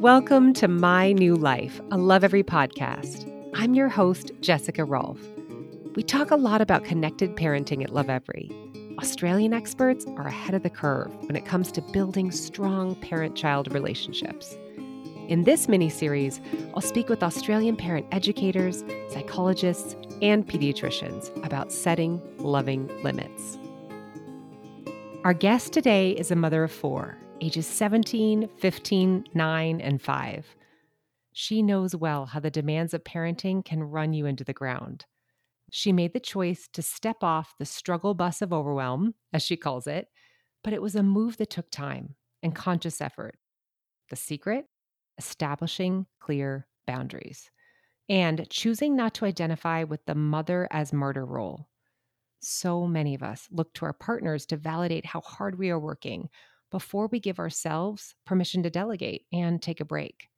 Welcome to My New Life, a Lovevery podcast. I'm your host, Jessica Rolfe. We talk a lot about connected parenting at Lovevery. Australian experts are ahead of the curve when it comes to building strong parent child relationships. In this mini series, I'll speak with Australian parent educators, psychologists, and pediatricians about setting loving limits. Our guest today is a mother of four, ages 17, 15, 9, and 5. She knows well how the demands of parenting can run you into the ground. She made the choice to step off the struggle bus of overwhelm, as she calls it, but it was a move that took time and conscious effort. The secret? establishing clear boundaries, and choosing not to identify with the mother as martyr role. So many of us look to our partners to validate how hard we are working before we give ourselves permission to delegate and take a break.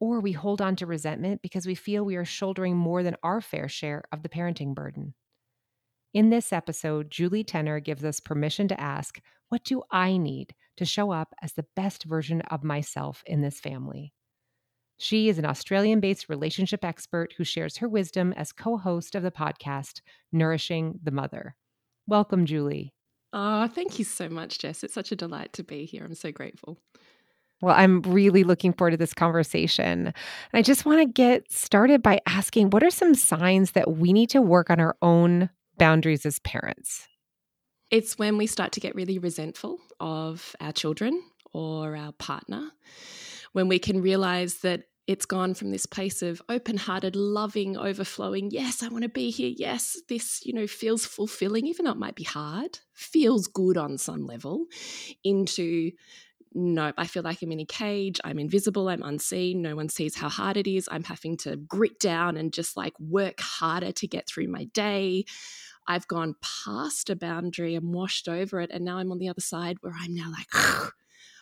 Or we hold on to resentment because we feel we are shouldering more than our fair share of the parenting burden. In this episode, Julie Tenner gives us permission to ask, What do I need to show up as the best version of myself in this family? She is an Australian based relationship expert who shares her wisdom as co host of the podcast, Nourishing the Mother. Welcome, Julie. Oh, thank you so much, Jess. It's such a delight to be here. I'm so grateful. Well, I'm really looking forward to this conversation. And I just want to get started by asking what are some signs that we need to work on our own boundaries as parents? It's when we start to get really resentful of our children or our partner, when we can realize that it's gone from this place of open-hearted loving overflowing yes i want to be here yes this you know feels fulfilling even though it might be hard feels good on some level into nope, I feel like I'm in a cage. I'm invisible. I'm unseen. No one sees how hard it is. I'm having to grit down and just like work harder to get through my day. I've gone past a boundary and washed over it. And now I'm on the other side where I'm now like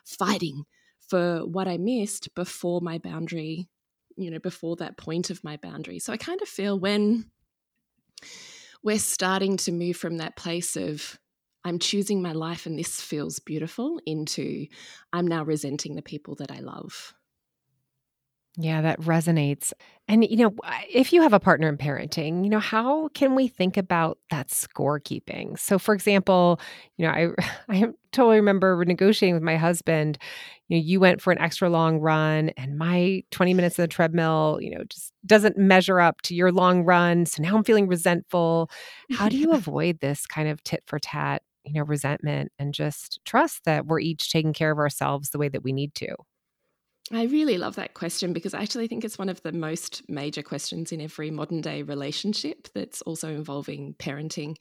fighting for what I missed before my boundary, you know, before that point of my boundary. So I kind of feel when we're starting to move from that place of I'm choosing my life and this feels beautiful into I'm now resenting the people that I love. Yeah, that resonates. And, you know, if you have a partner in parenting, you know, how can we think about that scorekeeping? So, for example, you know, I, I totally remember negotiating with my husband. You know, you went for an extra long run, and my 20 minutes on the treadmill, you know, just doesn't measure up to your long run. So now I'm feeling resentful. How do you avoid this kind of tit for tat you know, resentment and just trust that we're each taking care of ourselves the way that we need to. I really love that question because I actually think it's one of the most major questions in every modern day relationship that's also involving parenting.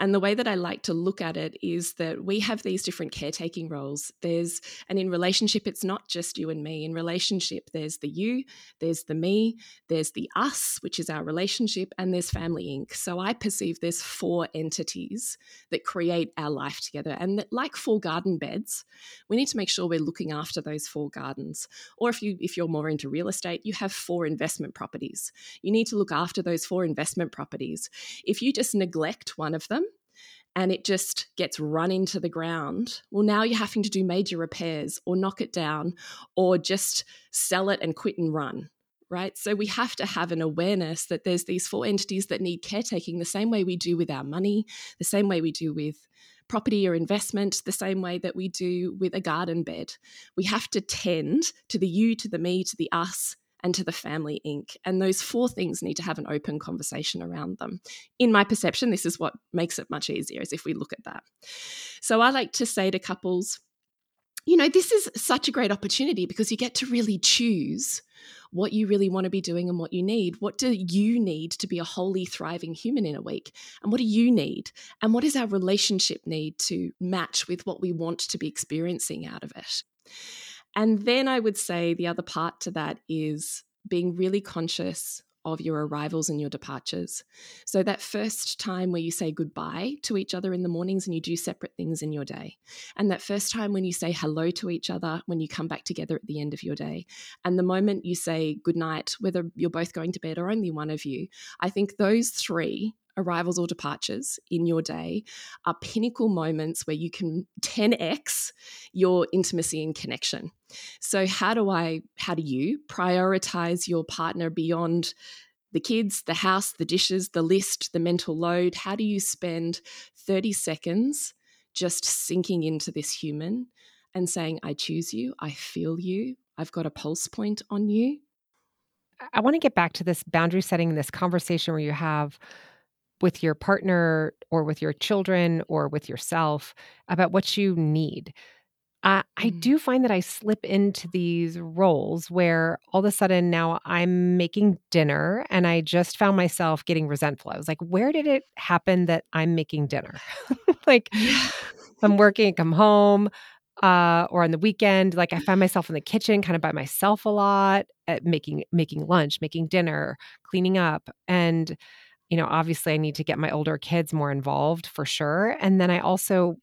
And the way that I like to look at it is that we have these different caretaking roles. There's, and in relationship, it's not just you and me. In relationship, there's the you, there's the me, there's the us, which is our relationship, and there's Family Inc. So I perceive there's four entities that create our life together. And that, like four garden beds, we need to make sure we're looking after those four gardens or if you if you're more into real estate you have four investment properties you need to look after those four investment properties if you just neglect one of them and it just gets run into the ground, well, now you're having to do major repairs or knock it down or just sell it and quit and run, right? So we have to have an awareness that there's these four entities that need caretaking the same way we do with our money, the same way we do with property or investment the same way that we do with a garden bed. We have to tend to the you, to the me, to the us, and to the family Inc. And those four things need to have an open conversation around them. In my perception, this is what makes it much easier, is if we look at that. So I like to say to couples, you know, this is such a great opportunity because you get to really choose what you really want to be doing and what you need. What do you need to be a wholly thriving human in a week? And what do you need? And what does our relationship need to match with what we want to be experiencing out of it? And then I would say the other part to that is being really conscious of your arrivals and your departures. So, that first time where you say goodbye to each other in the mornings and you do separate things in your day. And that first time when you say hello to each other when you come back together at the end of your day. And the moment you say goodnight, whether you're both going to bed or only one of you. I think those three arrivals or departures in your day are pinnacle moments where you can 10x your intimacy and connection. So how do I how do you prioritize your partner beyond the kids, the house, the dishes, the list, the mental load? How do you spend 30 seconds just sinking into this human and saying I choose you, I feel you, I've got a pulse point on you? I want to get back to this boundary setting, this conversation where you have with your partner or with your children or with yourself about what you need. Uh, I mm. do find that I slip into these roles where all of a sudden now I'm making dinner and I just found myself getting resentful. I was like, where did it happen that I'm making dinner? like, I'm working, come home, uh, or on the weekend, like I find myself in the kitchen kind of by myself a lot, at making making lunch, making dinner, cleaning up, and you know, obviously, I need to get my older kids more involved for sure. And then I also,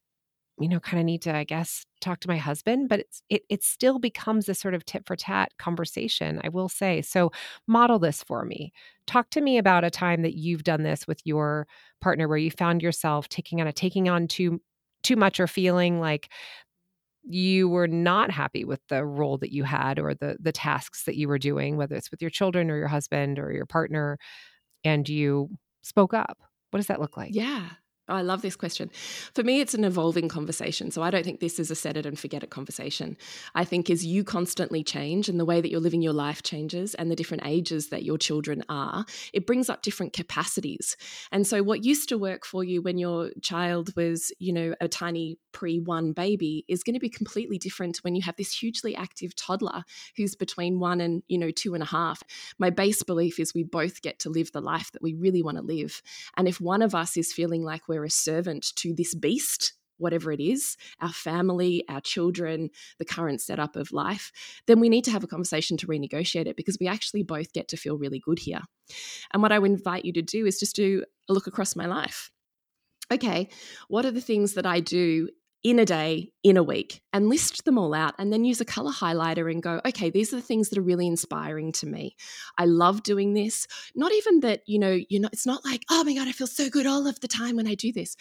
you know, kind of need to, I guess, talk to my husband. But it's it it still becomes a sort of tit for tat conversation. I will say. So model this for me. Talk to me about a time that you've done this with your partner, where you found yourself taking on a taking on too too much or feeling like you were not happy with the role that you had or the the tasks that you were doing whether it's with your children or your husband or your partner and you spoke up. What does that look like? Yeah I love this question. For me, it's an evolving conversation. So I don't think this is a set it and forget it conversation. I think as you constantly change and the way that you're living your life changes and the different ages that your children are, it brings up different capacities. And so what used to work for you when your child was, you know, a tiny pre one baby is going to be completely different when you have this hugely active toddler who's between one and, you know, two and a half. My base belief is we both get to live the life that we really want to live. And if one of us is feeling like we're a servant to this beast, whatever it is, our family, our children, the current setup of life, then we need to have a conversation to renegotiate it because we actually both get to feel really good here. And what I would invite you to do is just do a look across my life. Okay, what are the things that I do in a day, in a week, and list them all out, and then use a color highlighter and go, okay, these are the things that are really inspiring to me. I love doing this. Not even that, you know, you know, it's not like, oh my God, I feel so good all of the time when I do this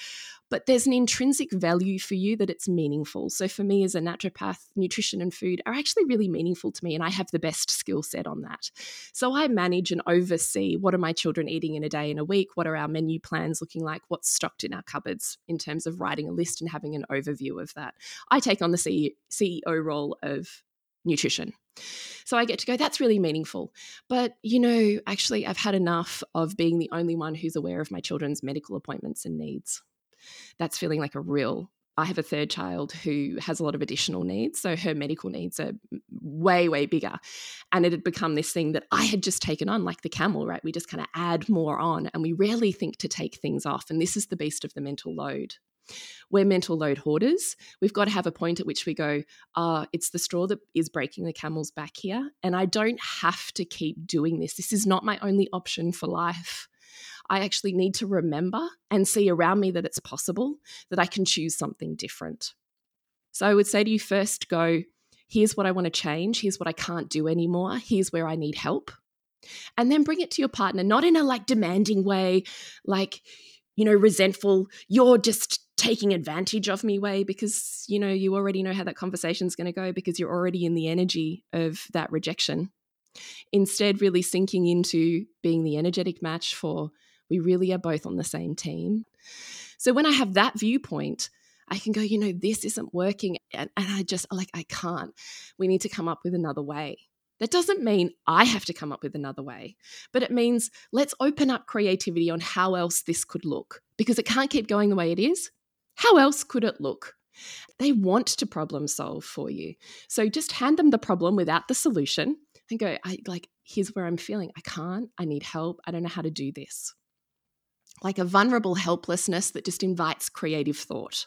but there's an intrinsic value for you that it's meaningful. So for me as a naturopath, nutrition and food are actually really meaningful to me and I have the best skill set on that. So I manage and oversee what are my children eating in a day and a week, what are our menu plans looking like, what's stocked in our cupboards in terms of writing a list and having an overview of that. I take on the CEO role of nutrition. So I get to go, that's really meaningful. But, you know, actually, I've had enough of being the only one who's aware of my children's medical appointments and needs that's feeling like a real I have a third child who has a lot of additional needs. So her medical needs are way, way bigger. And it had become this thing that I had just taken on, like the camel, right? We just kind of add more on and we rarely think to take things off. And this is the beast of the mental load. We're mental load hoarders. We've got to have a point at which we go, uh, it's the straw that is breaking the camel's back here. And I don't have to keep doing this. This is not my only option for life. I actually need to remember and see around me that it's possible, that I can choose something different. So I would say to you first go, here's what I want to change, here's what I can't do anymore, here's where I need help. And then bring it to your partner, not in a like demanding way, like, you know, resentful, you're just taking advantage of me way because you know you already know how that conversation's going to go because you're already in the energy of that rejection instead really sinking into being the energetic match for we really are both on the same team. So when I have that viewpoint, I can go, you know, this isn't working. And, and I just like, I can't. We need to come up with another way. That doesn't mean I have to come up with another way, but it means let's open up creativity on how else this could look because it can't keep going the way it is. How else could it look? They want to problem solve for you. So just hand them the problem without the solution and go, I like, here's where I'm feeling. I can't. I need help. I don't know how to do this like a vulnerable helplessness that just invites creative thought.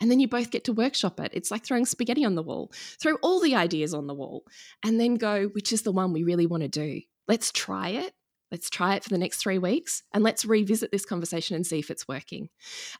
And then you both get to workshop it. It's like throwing spaghetti on the wall. Throw all the ideas on the wall and then go, which is the one we really want to do? Let's try it. Let's try it for the next three weeks and let's revisit this conversation and see if it's working.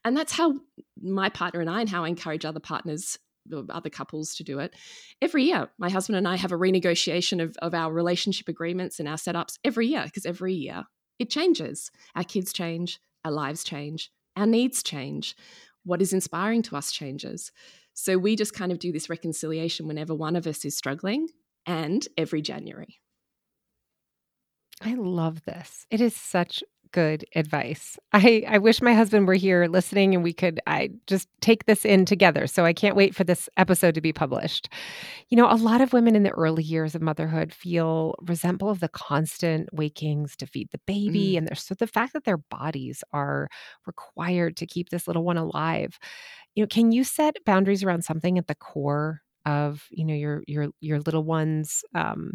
And that's how my partner and I, and how I encourage other partners uh, other couples to do it every year. My husband and I have a renegotiation of, of our relationship agreements and our setups every year because every year it changes. Our kids change, our lives change, our needs change, what is inspiring to us changes. So we just kind of do this reconciliation whenever one of us is struggling and every January. I love this. It is such good advice. I, I wish my husband were here listening and we could I just take this in together. So I can't wait for this episode to be published. You know, a lot of women in the early years of motherhood feel resentful of the constant wakings to feed the baby mm. and there's so the fact that their bodies are required to keep this little one alive. You know, can you set boundaries around something at the core of, you know, your your your little one's um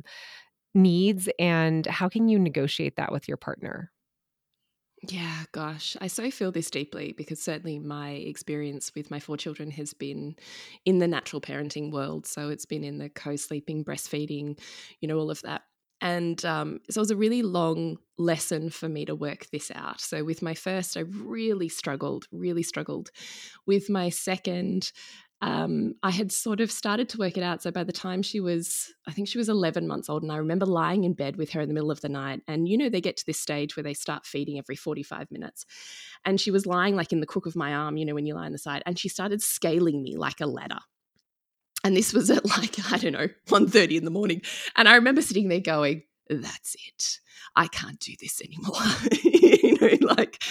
needs and how can you negotiate that with your partner? Yeah, gosh, I so feel this deeply because certainly my experience with my four children has been in the natural parenting world. So it's been in the co sleeping, breastfeeding, you know, all of that. And um, so it was a really long lesson for me to work this out. So with my first, I really struggled, really struggled. With my second, um, I had sort of started to work it out. So by the time she was, I think she was 11 months old, and I remember lying in bed with her in the middle of the night. And you know, they get to this stage where they start feeding every 45 minutes. And she was lying like in the crook of my arm, you know, when you lie on the side, and she started scaling me like a ladder. And this was at like, I don't know, 1.30 in the morning. And I remember sitting there going, that's it. I can't do this anymore. you know, like,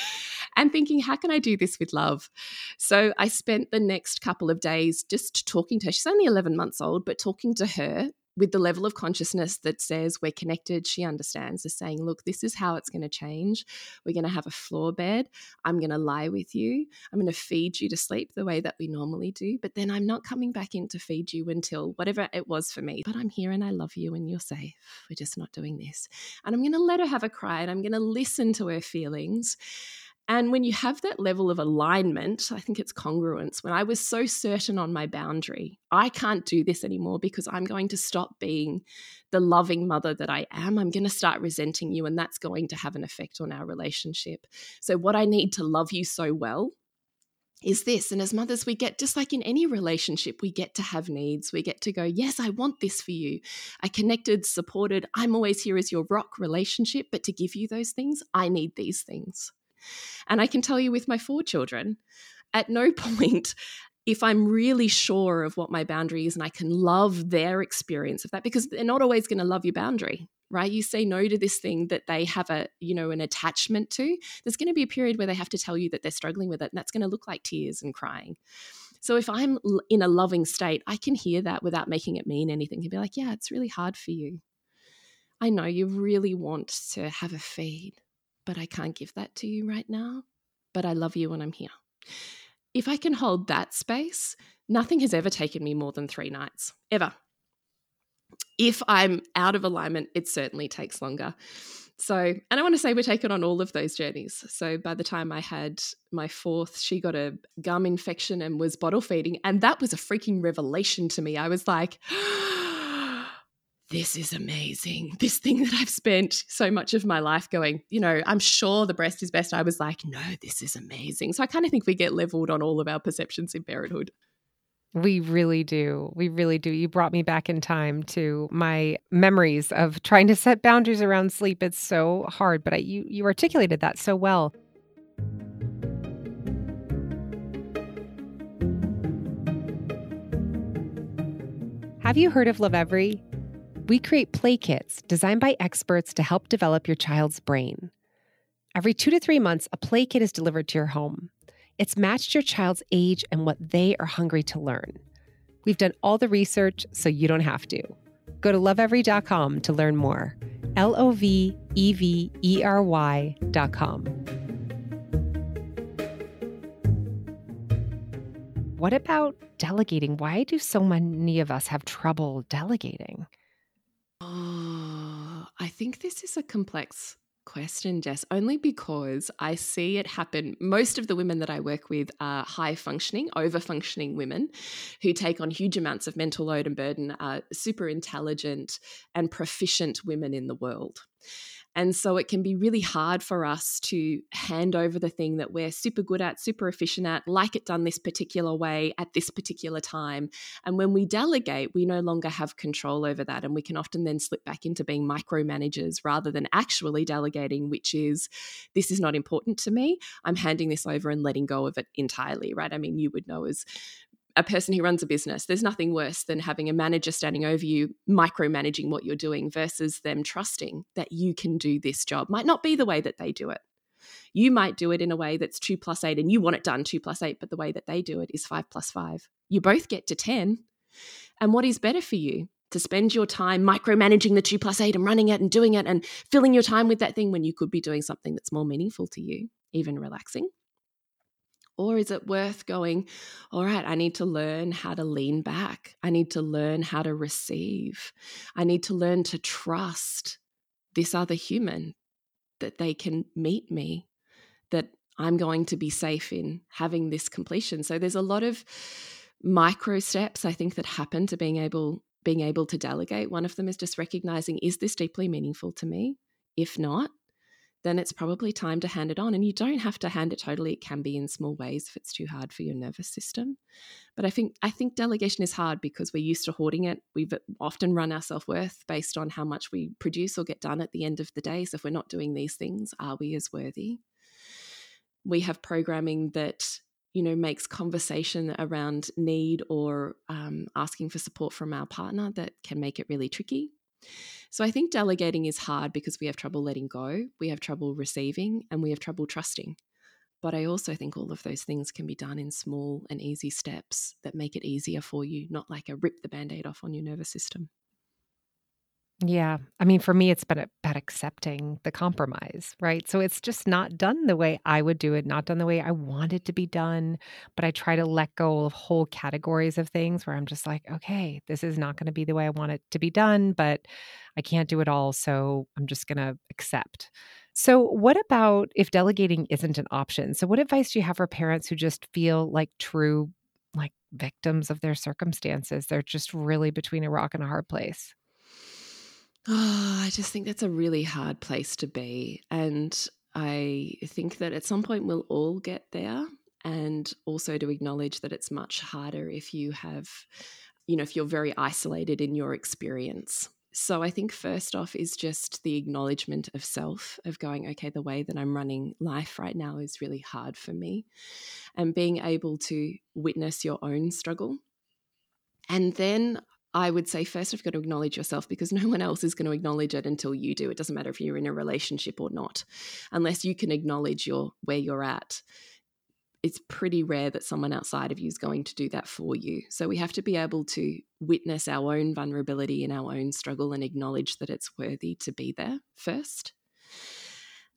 and thinking, how can I do this with love? So I spent the next couple of days just talking to her. She's only 11 months old, but talking to her with the level of consciousness that says we're connected, she understands is saying, look, this is how it's going to change. We're going to have a floor bed. I'm going to lie with you. I'm going to feed you to sleep the way that we normally do. But then I'm not coming back in to feed you until whatever it was for me. But I'm here and I love you and you're safe. We're just not doing this. And I'm going to let her have a cry and I'm going to listen to her feelings. And when you have that level of alignment, I think it's congruence. When I was so certain on my boundary, I can't do this anymore because I'm going to stop being the loving mother that I am. I'm going to start resenting you, and that's going to have an effect on our relationship. So, what I need to love you so well is this. And as mothers, we get, just like in any relationship, we get to have needs. We get to go, yes, I want this for you. I connected, supported, I'm always here as your rock relationship. But to give you those things, I need these things. And I can tell you with my four children, at no point if I'm really sure of what my boundary is and I can love their experience of that, because they're not always going to love your boundary, right? You say no to this thing that they have a, you know, an attachment to. There's going to be a period where they have to tell you that they're struggling with it, and that's going to look like tears and crying. So if I'm in a loving state, I can hear that without making it mean anything. And be like, yeah, it's really hard for you. I know you really want to have a feed but I can't give that to you right now. But I love you when I'm here. If I can hold that space, nothing has ever taken me more than three nights, ever. If I'm out of alignment, it certainly takes longer. So, and I want to say we're taken on all of those journeys. So, by the time I had my fourth, she got a gum infection and was bottle feeding. And that was a freaking revelation to me. I was like, this is amazing. This thing that I've spent so much of my life going, you know, I'm sure the breast is best. I was like, no, this is amazing. So I kind of think we get leveled on all of our perceptions in parenthood. We really do. We really do. You brought me back in time to my memories of trying to set boundaries around sleep. It's so hard, but I, you you articulated that so well. Have you heard of Lovevery? We create play kits designed by experts to help develop your child's brain. Every two to three months, a play kit is delivered to your home. It's matched your child's age and what they are hungry to learn. We've done all the research so you don't have to. Go to lovevery.com to learn more. L O V E V E R Y.com. What about delegating? Why do so many of us have trouble delegating? I think this is a complex question, Jess, only because I see it happen. Most of the women that I work with are high functioning, over functioning women who take on huge amounts of mental load and burden, are super intelligent and proficient women in the world. And so it can be really hard for us to hand over the thing that we're super good at, super efficient at, like it done this particular way at this particular time. And when we delegate, we no longer have control over that. And we can often then slip back into being micromanagers rather than actually delegating, which is this is not important to me. I'm handing this over and letting go of it entirely, right? I mean, you would know as a person who runs a business, there's nothing worse than having a manager standing over you, micromanaging what you're doing versus them trusting that you can do this job. Might not be the way that they do it. You might do it in a way that's two plus eight and you want it done two plus eight, but the way that they do it is five plus five. You both get to 10. And what is better for you? To spend your time micromanaging the two plus eight and running it and doing it and filling your time with that thing when you could be doing something that's more meaningful to you, even relaxing? Or is it worth going, all right, I need to learn how to lean back. I need to learn how to receive. I need to learn to trust this other human that they can meet me, that I'm going to be safe in having this completion. So there's a lot of micro steps I think that happen to being able being able to delegate. One of them is just recognizing is this deeply meaningful to me? If not, then it's probably time to hand it on. And you don't have to hand it totally. It can be in small ways if it's too hard for your nervous system. But I think I think delegation is hard because we're used to hoarding it. We've often run our self-worth based on how much we produce or get done at the end of the day. So if we're not doing these things, are we as worthy? We have programming that you know makes conversation around need or um, asking for support from our partner that can make it really tricky so I think delegating is hard because we have trouble letting go, we have trouble receiving, and we have trouble trusting. But I also think all of those things can be done in small and easy steps that make it easier for you, not like a rip the band aid off on your nervous system. Yeah. I mean, for me, it's been about accepting the compromise, right? So it's just not done the way I would do it, not done the way I want it to be done. But I try to let go of whole categories of things where I'm just like, okay, this is not going to be the way I want it to be done, but I can't do it all. So I'm just going to accept. So, what about if delegating isn't an option? So, what advice do you have for parents who just feel like true, like victims of their circumstances? They're just really between a rock and a hard place. Oh, I just think that's a really hard place to be. And I think that at some point we'll all get there. And also to acknowledge that it's much harder if you have, you know, if you're very isolated in your experience. So I think first off is just the acknowledgement of self, of going, okay, the way that I'm running life right now is really hard for me. And being able to witness your own struggle. And then I would say first you've got to acknowledge yourself because no one else is going to acknowledge it until you do. It doesn't matter if you're in a relationship or not. Unless you can acknowledge your where you're at. It's pretty rare that someone outside of you is going to do that for you. So we have to be able to witness our own vulnerability and our own struggle and acknowledge that it's worthy to be there first.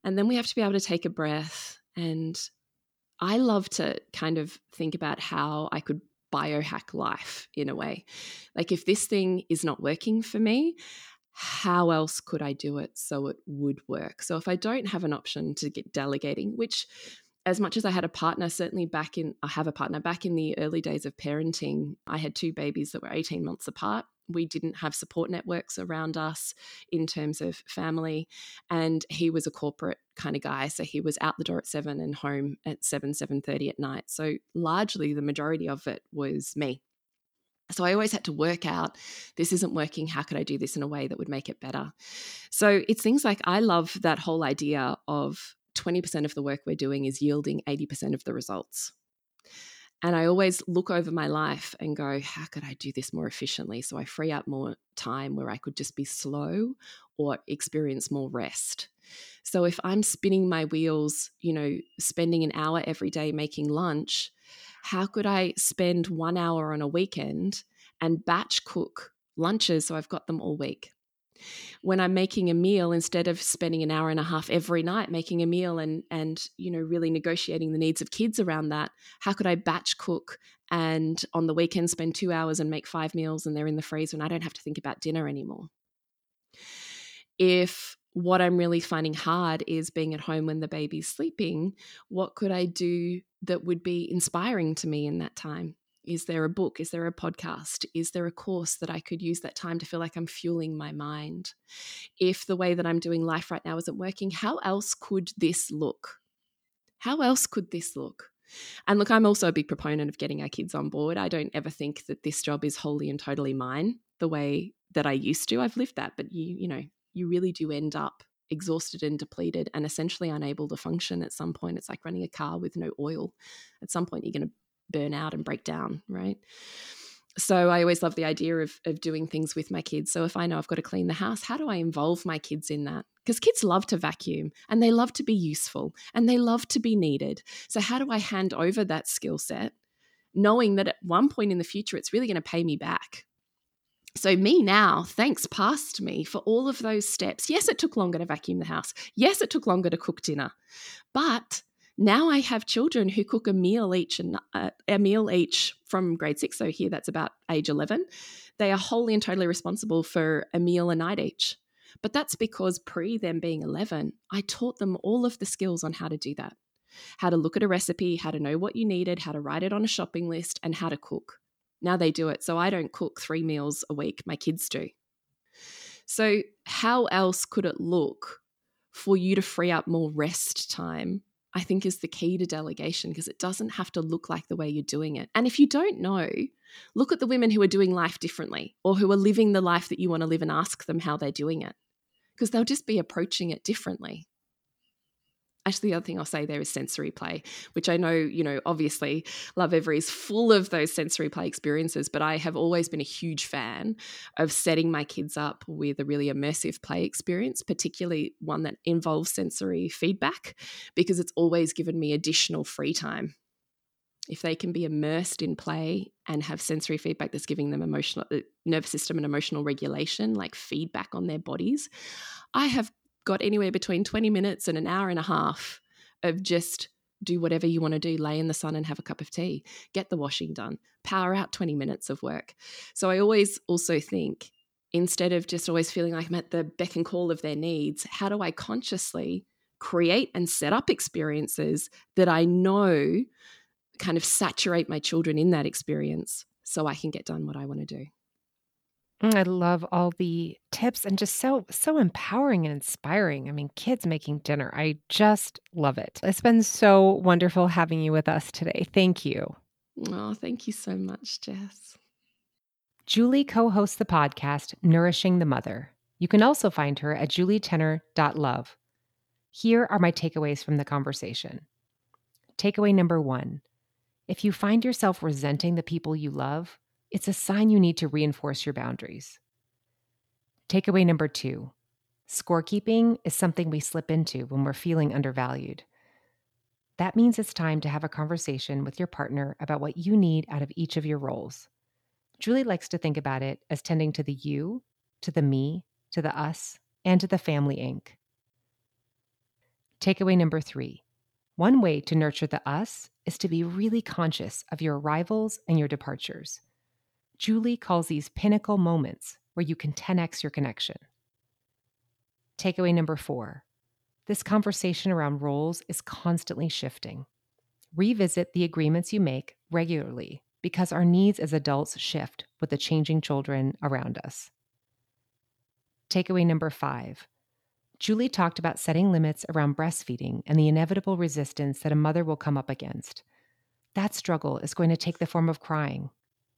And then we have to be able to take a breath and I love to kind of think about how I could biohack life in a way. Like, if this thing is not working for me, how else could I do it so it would work? So, if I don't have an option to get delegating, which as much as I had a partner, certainly back in, I have a partner back in the early days of parenting, I had two babies that were 18 months apart we didn't have support networks around us in terms of family and he was a corporate kind of guy so he was out the door at 7 and home at 7 7:30 at night so largely the majority of it was me so I always had to work out this isn't working. How could I do this in a way that would make it better? So it's things like I love that whole idea of 20% of the work we're doing is yielding 80% of the results. And I always look over my life and go, how could I do this more efficiently? So I free up more time where I could just be slow or experience more rest. So if I'm spinning my wheels, you know, spending an hour every day making lunch, how could I spend one hour on a weekend and batch cook lunches so I've got them all week? When I'm making a meal, instead of spending an hour and a half every night making a meal and and you know really negotiating the needs of kids around that, how could I batch cook and on the weekend spend two hours and make five meals and they're in the freezer and I don't have to think about dinner anymore? If what I'm really finding hard is being at home when the baby's sleeping, what could I do that would be inspiring to me in that time? Is there a book? Is there a podcast? Is there a course that I could use that time to feel like I'm fueling my mind? If the way that I'm doing life right now isn't working, how else could this look? How else could this look? And look, I'm also a big proponent of getting our kids on board. I don't ever think that this job is wholly and totally mine the way that I used to. I've lived that, but you, you know, you really do end up exhausted and depleted and essentially unable to function at some point. It's like running a car with no oil. At some point, you're going to burn out and break down, right? So I always love the idea of, of doing things with my kids. So if I know I've got to clean the house, how do I involve my kids in that? Because kids love to vacuum and they love to be useful and they love to be needed. So how do I hand over that skill set, knowing that at one point in the future it's really going to pay me back? So, me now, thanks past me for all of those steps. Yes, it took longer to vacuum the house. Yes, it took longer to cook dinner. But now I have children who cook a meal each and uh, a meal each from grade six. So here that's about age 11. They are wholly and totally responsible for a meal a night each. But that's because pre them being 11, I taught them all of the skills on how to do that how to look at a recipe, how to know what you needed, how to write it on a shopping list, and how to cook. Now they do it. So I don't cook three meals a week, my kids do. So, how else could it look for you to free up more rest time I think is the key to delegation because it doesn't have to look like the way you're doing it. And if you don't know, look at the women who are doing life differently or who are living the life that you want to live and ask them how they're doing it because they'll just be approaching it differently actually the other thing i'll say there is sensory play which i know you know obviously Lovevery is full of those sensory play experiences but i have always been a huge fan of setting my kids up with a really immersive play experience particularly one that involves sensory feedback because it's always given me additional free time. If they can be immersed in play and have sensory feedback that's giving them emotional uh, nervous system and emotional regulation like feedback on their bodies i have got anywhere between 20 minutes and an hour and a half of just do whatever you want to do, lay in the sun and have a cup of tea, get the washing done, power out 20 minutes of work. So I always also think instead of just always feeling like I'm at the beck and call of their needs, how do I consciously create and set up experiences that I know kind of saturate my children in that experience so I can get done what I want to do? Mm, I love all the tips and just so so empowering and inspiring. I mean, kids making dinner. I just love it. It's been so wonderful having you with us today. Thank you. Oh, thank you so much, Jess. Julie co-hosts the podcast Nourishing the Mother. You can also find her at julietenner.love. Here are my takeaways from the conversation. Takeaway number 1. If you find yourself resenting the people you love, it's a sign you need to reinforce your boundaries. Takeaway number two scorekeeping is something we slip into when we're feeling undervalued. That means it's time to have a conversation with your partner about what you need out of each of your roles. Julie likes to think about it as tending to the you, to the me, to the us, and to the family Inc. Takeaway number three one way to nurture the us is to be really conscious of your arrivals and your departures. Julie calls these pinnacle moments where you can 10x your connection. Takeaway number four this conversation around roles is constantly shifting. Revisit the agreements you make regularly because our needs as adults shift with the changing children around us. Takeaway number five Julie talked about setting limits around breastfeeding and the inevitable resistance that a mother will come up against. That struggle is going to take the form of crying,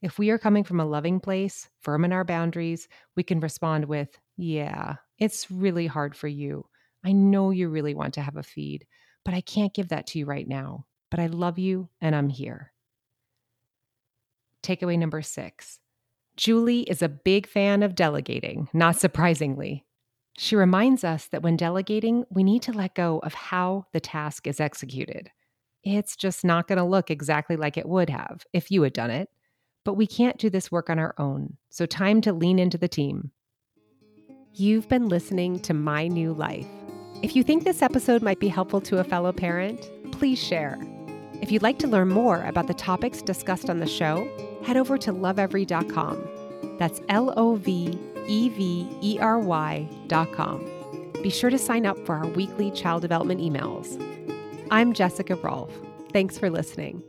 if we are coming from a loving place, firm in our boundaries, we can respond with, Yeah, it's really hard for you. I know you really want to have a feed, but I can't give that to you right now. But I love you and I'm here. Takeaway number six Julie is a big fan of delegating, not surprisingly. She reminds us that when delegating, we need to let go of how the task is executed. It's just not going to look exactly like it would have if you had done it. But we can't do this work on our own, so time to lean into the team. You've been listening to My New Life. If you think this episode might be helpful to a fellow parent, please share. If you'd like to learn more about the topics discussed on the show, head over to lovevery.com. That's L O V E V E R Y.com. Be sure to sign up for our weekly child development emails. I'm Jessica Rolfe. Thanks for listening.